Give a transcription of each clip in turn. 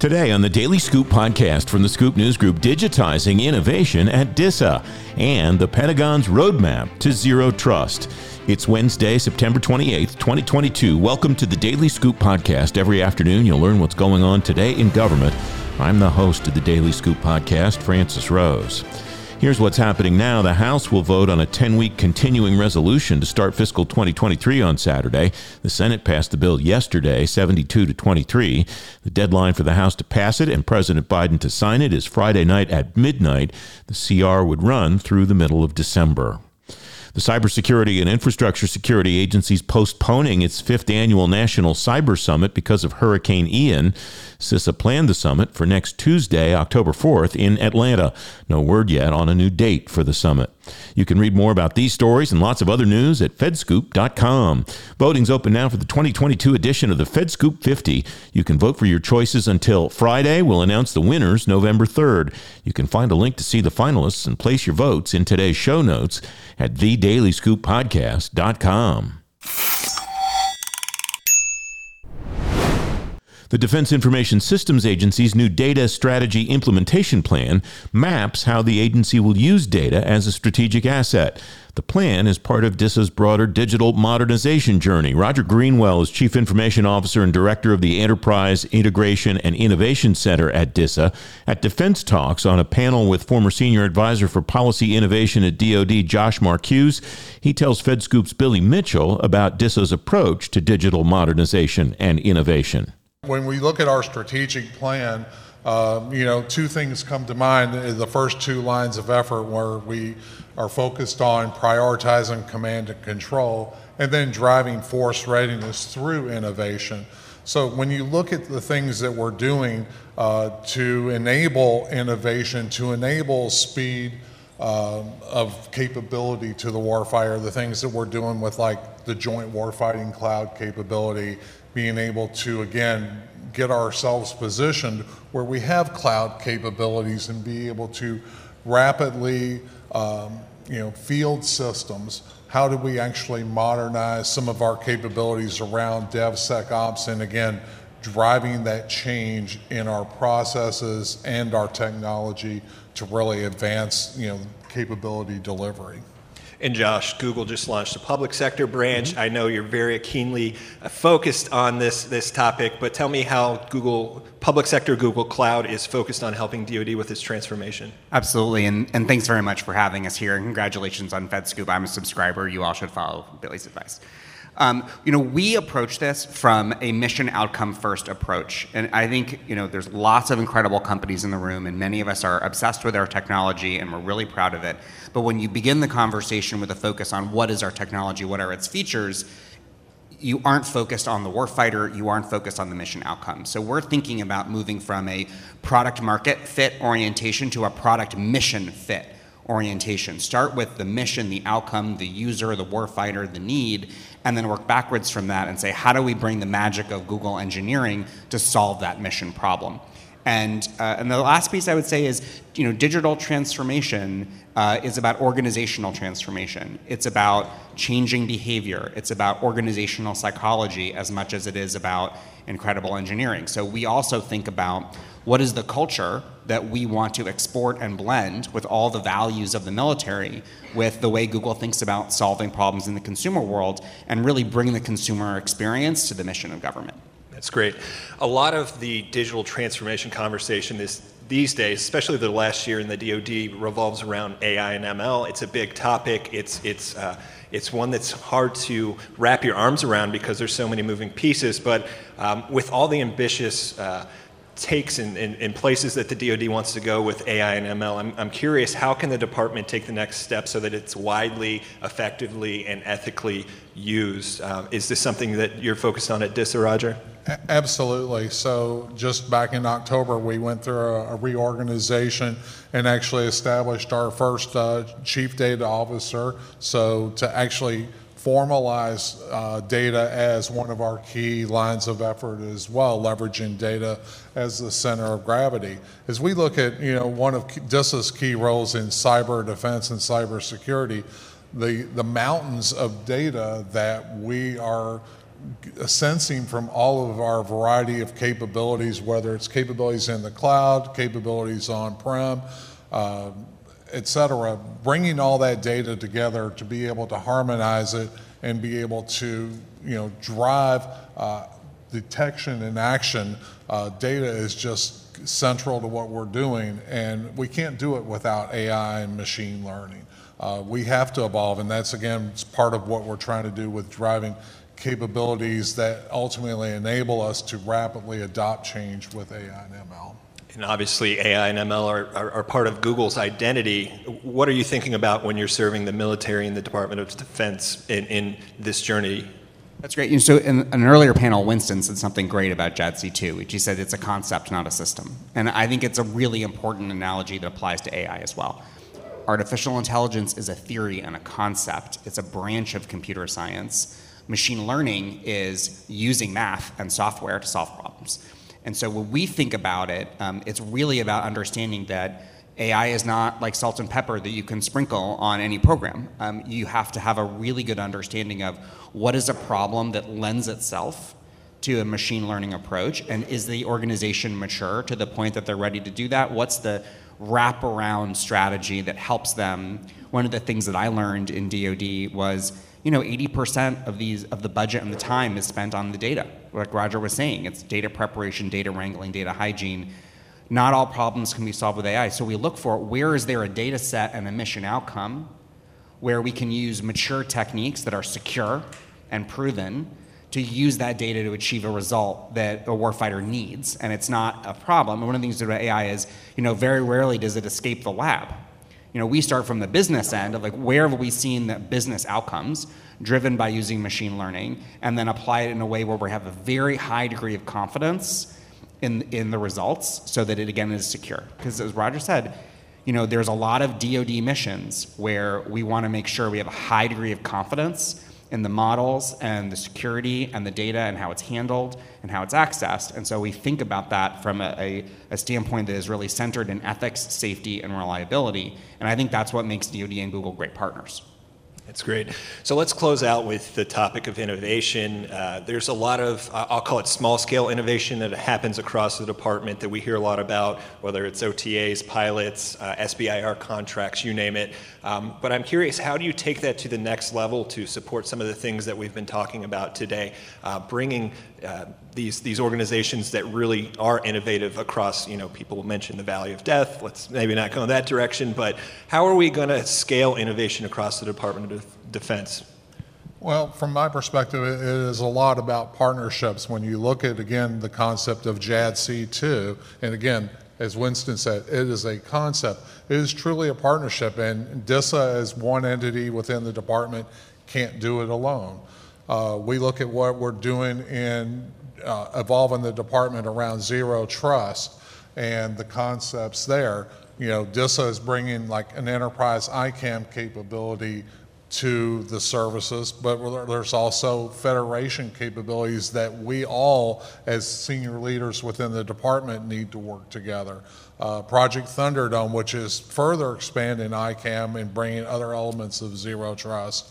Today on the Daily Scoop podcast from the Scoop News Group, digitizing innovation at DISA and the Pentagon's roadmap to zero trust. It's Wednesday, September 28th, 2022. Welcome to the Daily Scoop podcast. Every afternoon, you'll learn what's going on today in government. I'm the host of the Daily Scoop podcast, Francis Rose. Here's what's happening now. The House will vote on a 10 week continuing resolution to start fiscal 2023 on Saturday. The Senate passed the bill yesterday, 72 to 23. The deadline for the House to pass it and President Biden to sign it is Friday night at midnight. The CR would run through the middle of December. The Cybersecurity and Infrastructure Security Agency is postponing its fifth annual National Cyber Summit because of Hurricane Ian. CISA planned the summit for next Tuesday, October 4th, in Atlanta. No word yet on a new date for the summit. You can read more about these stories and lots of other news at fedscoop.com. Voting's open now for the 2022 edition of the FedScoop 50. You can vote for your choices until Friday. We'll announce the winners November 3rd. You can find a link to see the finalists and place your votes in today's show notes at thedailyscooppodcast.com. The Defense Information Systems Agency's new Data Strategy Implementation Plan maps how the agency will use data as a strategic asset. The plan is part of DISA's broader digital modernization journey. Roger Greenwell is Chief Information Officer and Director of the Enterprise Integration and Innovation Center at DISA. At Defense Talks, on a panel with former Senior Advisor for Policy Innovation at DoD, Josh Marcuse, he tells FedScoop's Billy Mitchell about DISA's approach to digital modernization and innovation. When we look at our strategic plan, uh, you know, two things come to mind. The first two lines of effort where we are focused on prioritizing command and control and then driving force readiness through innovation. So when you look at the things that we're doing uh, to enable innovation, to enable speed uh, of capability to the warfighter, the things that we're doing with like the joint warfighting cloud capability, being able to, again, get ourselves positioned where we have cloud capabilities and be able to rapidly, um, you know, field systems. How do we actually modernize some of our capabilities around DevSecOps and again, driving that change in our processes and our technology to really advance, you know, capability delivery. And Josh, Google just launched a public sector branch. Mm-hmm. I know you're very keenly focused on this this topic, but tell me how Google public sector Google Cloud is focused on helping DoD with its transformation. Absolutely, and, and thanks very much for having us here. And congratulations on FedScoop. I'm a subscriber. You all should follow Billy's advice. Um, you know, we approach this from a mission outcome first approach. And I think, you know, there's lots of incredible companies in the room, and many of us are obsessed with our technology, and we're really proud of it. But when you begin the conversation with a focus on what is our technology, what are its features, you aren't focused on the warfighter, you aren't focused on the mission outcome. So we're thinking about moving from a product market fit orientation to a product mission fit orientation. Start with the mission, the outcome, the user, the warfighter, the need, and then work backwards from that and say, how do we bring the magic of Google engineering to solve that mission problem? And, uh, and the last piece I would say is, you know, digital transformation uh, is about organizational transformation. It's about changing behavior. It's about organizational psychology as much as it is about incredible engineering. So we also think about what is the culture that we want to export and blend with all the values of the military with the way Google thinks about solving problems in the consumer world and really bring the consumer experience to the mission of government. That's great. A lot of the digital transformation conversation is these days, especially the last year in the DoD, revolves around AI and ML. It's a big topic. It's it's uh, it's one that's hard to wrap your arms around because there's so many moving pieces. But um, with all the ambitious uh, takes in, places that the DoD wants to go with AI and ML. I'm, I'm curious, how can the department take the next step so that it's widely, effectively, and ethically used? Uh, is this something that you're focused on at DISA, Roger? Absolutely. So, just back in October, we went through a, a reorganization and actually established our first uh, chief data officer. So, to actually formalize uh, data as one of our key lines of effort as well, leveraging data as the center of gravity. As we look at, you know, one of DISA's key roles in cyber defense and cyber security, the, the mountains of data that we are sensing from all of our variety of capabilities, whether it's capabilities in the cloud, capabilities on-prem, uh, et cetera, bringing all that data together to be able to harmonize it and be able to, you know, drive uh, detection and action. Uh, data is just central to what we're doing, and we can't do it without AI and machine learning. Uh, we have to evolve, and that's again part of what we're trying to do with driving capabilities that ultimately enable us to rapidly adopt change with AI and ML. And obviously, AI and ML are, are, are, part of Google's identity. What are you thinking about when you're serving the military and the Department of Defense in, in this journey? That's great. So, in an earlier panel, Winston said something great about JADC2, which he said it's a concept, not a system. And I think it's a really important analogy that applies to AI as well. Artificial intelligence is a theory and a concept, it's a branch of computer science Machine learning is using math and software to solve problems. And so when we think about it, um, it's really about understanding that AI is not like salt and pepper that you can sprinkle on any program. Um, you have to have a really good understanding of what is a problem that lends itself to a machine learning approach, and is the organization mature to the point that they're ready to do that? What's the wraparound strategy that helps them? One of the things that I learned in DoD was you know, 80% of these of the budget and the time is spent on the data. Like Roger was saying, it's data preparation, data wrangling, data hygiene. Not all problems can be solved with AI. So we look for where is there a data set and a mission outcome where we can use mature techniques that are secure and proven to use that data to achieve a result that a warfighter needs. And it's not a problem. And one of the things about AI is, you know, very rarely does it escape the lab you know, we start from the business end of like where have we seen the business outcomes driven by using machine learning, and then apply it in a way where we have a very high degree of confidence in in the results, so that it again is secure. Because as Roger said, you know, there's a lot of DoD missions where we want to make sure we have a high degree of confidence in the models and the security and the data and how it's handled and how it's accessed. And so we think about that from a, a, a, standpoint that is really centered in ethics, safety, and reliability. And I think that's what makes DoD and Google great partners. That's great. So let's close out with the topic of innovation. Uh, there's a lot of, I'll call it small scale innovation that happens across the department that we hear a lot about, whether it's OTAs, pilots, uh, SBIR contracts, you name it. Um, but I'm curious, how do you take that to the next level to support some of the things that we've been talking about today, uh, bringing uh, these these organizations that really are innovative across you know people mention the valley of death let's maybe not go in that direction but how are we going to scale innovation across the department of defense well, from my perspective, it is a lot about partnerships. When you look at, again, the concept of JADC2, and again, as Winston said, it is a concept. It is truly a partnership, and DISA, as one entity within the department, can't do it alone. Uh, we look at what we're doing in uh, evolving the department around zero trust and the concepts there. You know, DISA is bringing like an enterprise ICAM capability to the services, but there's also federation capabilities that we all, as senior leaders within the department, need to work together. Uh, Project Thunderdome, which is further expanding ICAM and bringing other elements of zero trust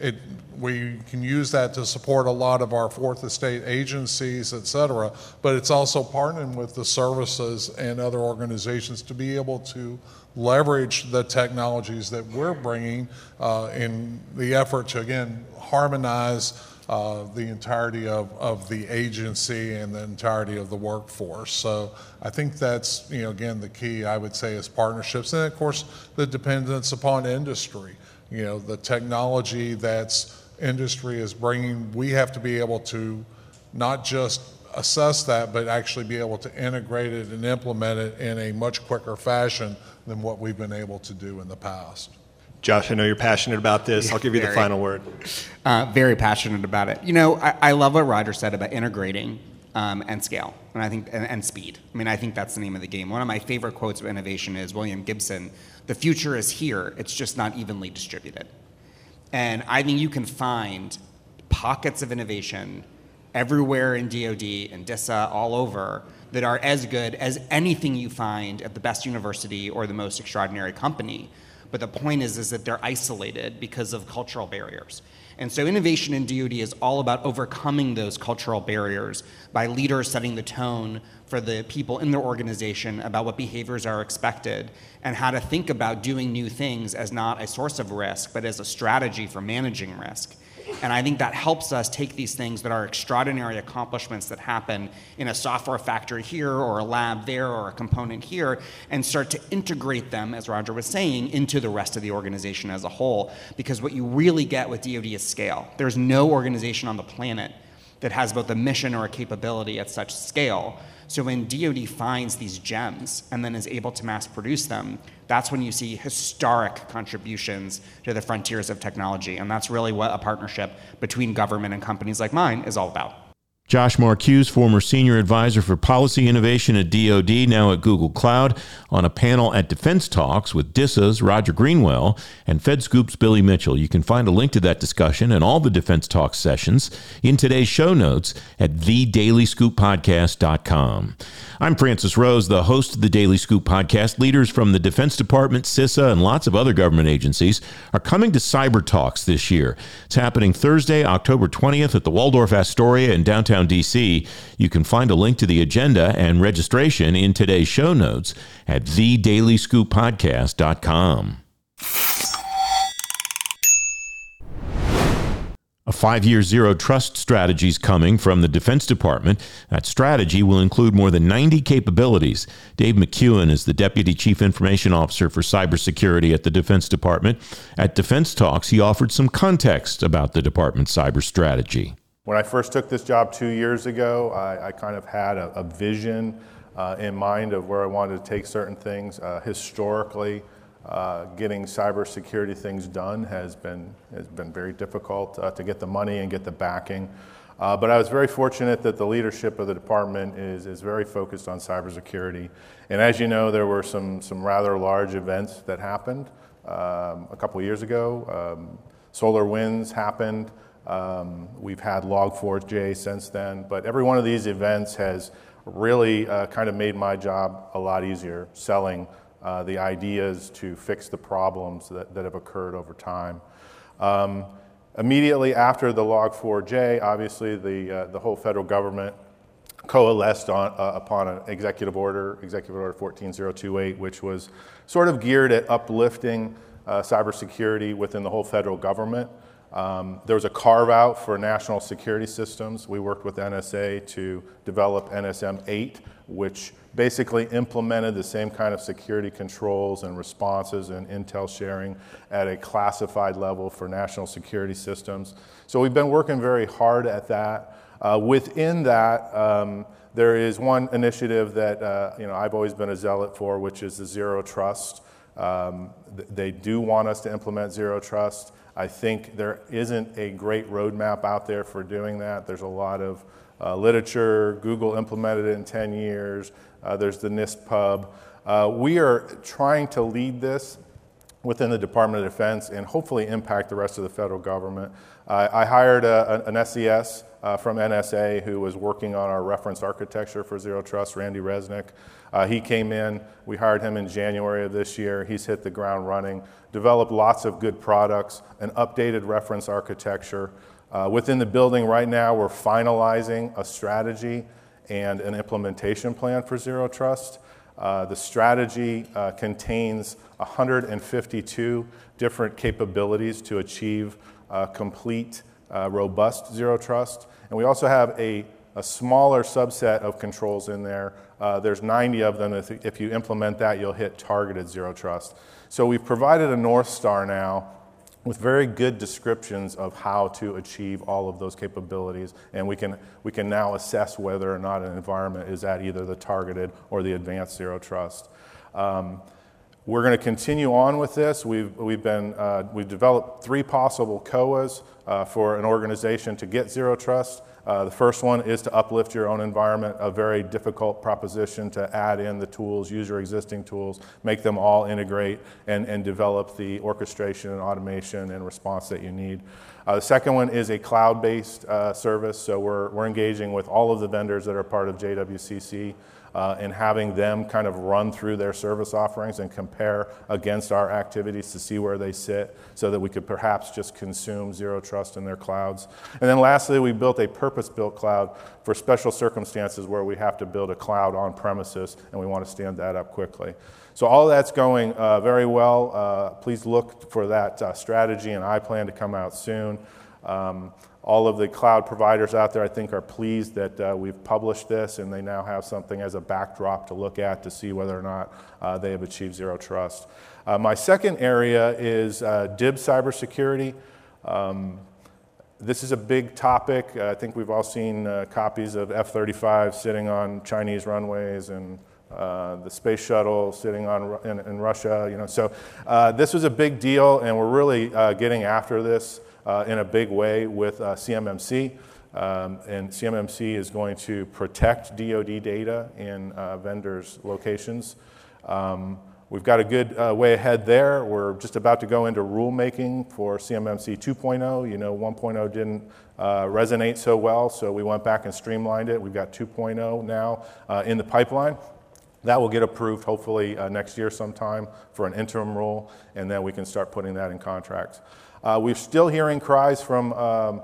it, we can use that to support a lot of our fourth estate agencies, et cetera, but it's also partnering with the services and other organizations to be able to leverage the technologies that we're bringing uh, in the effort to, again, harmonize uh, the entirety of, of the agency and the entirety of the workforce. So I think that's, you know, again, the key, I would say, is partnerships. And of course, the dependence upon industry you know, the technology that's industry is bringing, we have to be able to not just assess that, but actually be able to integrate it and implement it in a much quicker fashion than what we've been able to do in the past. Josh, I know you're passionate about this. I'll give you very, the final word. Uh, very passionate about it. You know, I, I love what Roger said about integrating um, and scale, and I think and, and, speed. I mean, I think that's the name of the game. One of my favorite quotes of innovation is William Gibson the future is here, it's just not evenly distributed. And I think you can find pockets of innovation everywhere in DoD and DISA, all over, that are as good as anything you find at the best university or the most extraordinary company. but the point is, is that they're isolated because of cultural barriers. And so innovation in DoD is all about overcoming those cultural barriers by leaders setting the tone for the people in their organization about what behaviors are expected and how to think about doing new things as not a source of risk, but as a strategy for managing risk. And I think that helps us take these things that are extraordinary accomplishments that happen in a software factory here or a lab there or a component here and start to integrate them, as Roger was saying, into the rest of the organization as a whole. Because what you really get with DoD is scale. There's no organization on the planet that has both a mission or a capability at such scale so when DoD finds these gems and then is able to mass produce them, that's when you see historic contributions to the frontiers of technology. And that's really what a partnership between government and companies like mine is all about. Josh Marcuse, former senior advisor for policy innovation at DoD, now at Google Cloud, on a panel at Defense Talks with DISA's Roger Greenwell and FedScoop's Billy Mitchell. You can find a link to that discussion and all the Defense Talks sessions in today's show notes at thedailyscooppodcast.com. I'm Francis Rose, the host of the Daily Scoop podcast. Leaders from the Defense Department, CISA, and lots of other government agencies are coming to Cyber Talks this year. It's happening Thursday, October 20th at the Waldorf Astoria in downtown DC. You can find a link to the agenda and registration in today's show notes at thedailyscooppodcast.com. A five year zero trust strategy is coming from the Defense Department. That strategy will include more than 90 capabilities. Dave McKeown is the Deputy Chief Information Officer for Cybersecurity at the Defense Department. At Defense Talks, he offered some context about the department's cyber strategy. When I first took this job two years ago, I, I kind of had a, a vision uh, in mind of where I wanted to take certain things. Uh, historically, uh, getting cybersecurity things done has been, has been very difficult uh, to get the money and get the backing. Uh, but I was very fortunate that the leadership of the department is, is very focused on cybersecurity. And as you know, there were some, some rather large events that happened um, a couple years ago. Um, SolarWinds happened. Um, we've had Log4j since then. But every one of these events has really uh, kind of made my job a lot easier selling uh, the ideas to fix the problems that, that have occurred over time. Um, immediately after the Log4j, obviously the, uh, the whole federal government coalesced on, uh, upon an executive order, Executive Order 14028, which was sort of geared at uplifting uh, cybersecurity within the whole federal government. Um, there was a carve out for national security systems. We worked with NSA to develop NSM 8, which basically implemented the same kind of security controls and responses and intel sharing at a classified level for national security systems. So we've been working very hard at that. Uh, within that, um, there is one initiative that uh, you know I've always been a zealot for, which is the zero trust. Um, th- they do want us to implement zero trust. I think there isn't a great roadmap out there for doing that. There's a lot of uh, literature. Google implemented it in 10 years. Uh, there's the NIST pub. Uh, we are trying to lead this within the Department of Defense and hopefully impact the rest of the federal government. I hired a, an SES uh, from NSA who was working on our reference architecture for Zero Trust, Randy Resnick. Uh, he came in, we hired him in January of this year. He's hit the ground running, developed lots of good products, an updated reference architecture. Uh, within the building right now, we're finalizing a strategy and an implementation plan for Zero Trust. Uh, the strategy uh, contains 152 different capabilities to achieve uh, complete, uh, robust Zero Trust. And we also have a, a smaller subset of controls in there. Uh, there's 90 of them. If, if you implement that, you'll hit targeted Zero Trust. So we've provided a North Star now with very good descriptions of how to achieve all of those capabilities. And we can, we can now assess whether or not an environment is at either the targeted or the advanced zero trust. Um, we're going to continue on with this. We've, we've, been, uh, we've developed three possible COAs. uh, for an organization to get zero trust. Uh, the first one is to uplift your own environment, a very difficult proposition to add in the tools, use your existing tools, make them all integrate, and, and develop the orchestration and automation and response that you need. Uh, the second one is a cloud based uh, service, so we're, we're engaging with all of the vendors that are part of JWCC uh, and having them kind of run through their service offerings and compare against our activities to see where they sit so that we could perhaps just consume zero trust in their clouds. And then lastly, we built a purpose built cloud for special circumstances where we have to build a cloud on premises and we want to stand that up quickly. So all that's going uh, very well. Uh, please look for that uh, strategy and I plan to come out soon. Um, all of the cloud providers out there, I think, are pleased that uh, we've published this and they now have something as a backdrop to look at to see whether or not uh, they have achieved zero trust. Uh, my second area is uh, DIB cybersecurity. Um, this is a big topic. I think we've all seen uh, copies of F 35 sitting on Chinese runways and uh, the space shuttle sitting on in, in Russia. You know, so this was a big deal, and we're really getting after this uh, in a big way with uh, CMMC. Um, and CMMC is going to protect DoD data in uh, vendors' locations. Um, we've got a good uh, way ahead there. We're just about to go into rulemaking for CMMC 2.0. You know, 1.0 didn't uh, resonate so well, so we went back and streamlined it. We've got 2.0 now uh, in the pipeline. That will get approved hopefully next year sometime for an interim rule, and then we can start putting that in contracts. Uh, we're still hearing cries from um,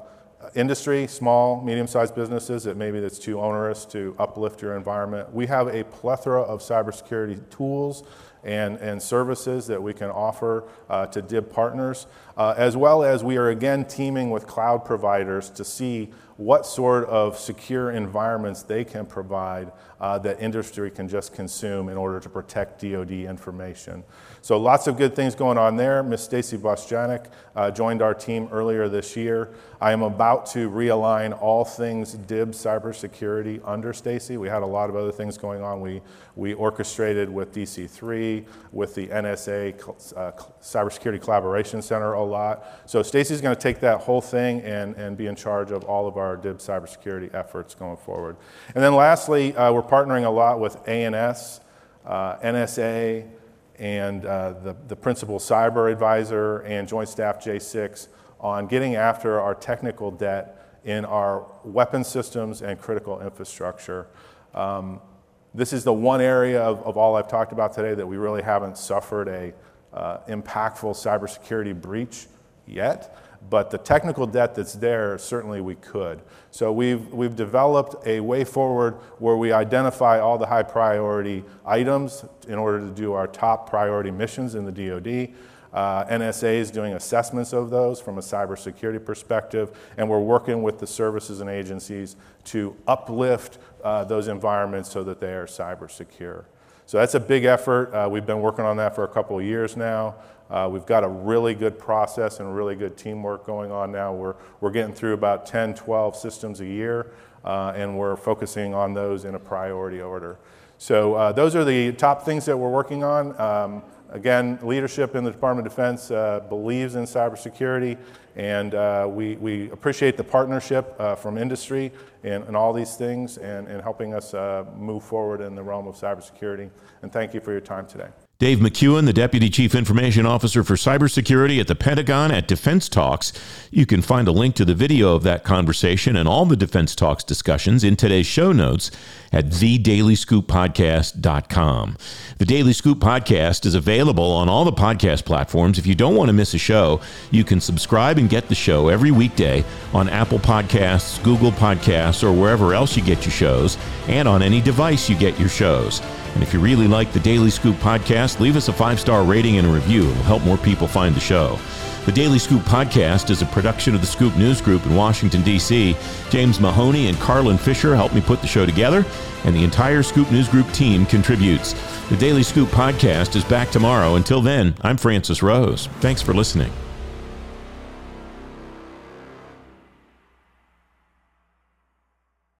industry, small, medium-sized businesses that maybe that's too onerous to uplift your environment. We have a plethora of cybersecurity tools and, and services that we can offer uh, to DIB partners, uh, as well as we are again teaming with cloud providers to see what sort of secure environments they can provide uh, that industry can just consume in order to protect DoD information. So lots of good things going on there. Miss Stacy Bostjanick uh, joined our team earlier this year. I am about to realign all things DIB cybersecurity under Stacy. We had a lot of other things going on. We, we orchestrated with DC3, with the NSA uh, Cybersecurity Collaboration Center a lot. So Stacy's going to take that whole thing and, and be in charge of all of our DIB cybersecurity efforts going forward. And then lastly, uh, we're partnering a lot with ANS, uh, NSA, and uh, the, the principal cyber advisor and Joint Staff J6 on getting after our technical debt in our weapon systems and critical infrastructure. Um, this is the one area of, of, all I've talked about today that we really haven't suffered a uh, impactful cybersecurity breach yet but the technical debt that's there, certainly we could. So we've, we've developed a way forward where we identify all the high priority items in order to do our top priority missions in the DoD. Uh, NSA is doing assessments of those from a cybersecurity perspective, and we're working with the services and agencies to uplift uh, those environments so that they are cyber secure. So that's a big effort. Uh, we've been working on that for a couple of years now. Uh, we've got a really good process and really good teamwork going on now. We're, we're getting through about 10, 12 systems a year, uh, and we're focusing on those in a priority order. So uh, those are the top things that we're working on. Um, again, leadership in the Department of Defense uh, believes in cybersecurity, and uh, we, we appreciate the partnership uh, from industry and, all these things and, and helping us move forward in the realm of cybersecurity. And thank you for your time today. Dave McKeown, the Deputy Chief Information Officer for Cybersecurity at the Pentagon at Defense Talks. You can find a link to the video of that conversation and all the Defense Talks discussions in today's show notes at thedailyScoopPodcast.com. The Daily Scoop Podcast is available on all the podcast platforms. If you don't want to miss a show, you can subscribe and get the show every weekday on Apple Podcasts, Google Podcasts, or wherever else you get your shows, and on any device you get your shows. And if you really like the Daily Scoop podcast, leave us a five star rating and a review. It will help more people find the show. The Daily Scoop podcast is a production of the Scoop News Group in Washington, D.C. James Mahoney and Carlin Fisher helped me put the show together, and the entire Scoop News Group team contributes. The Daily Scoop podcast is back tomorrow. Until then, I'm Francis Rose. Thanks for listening.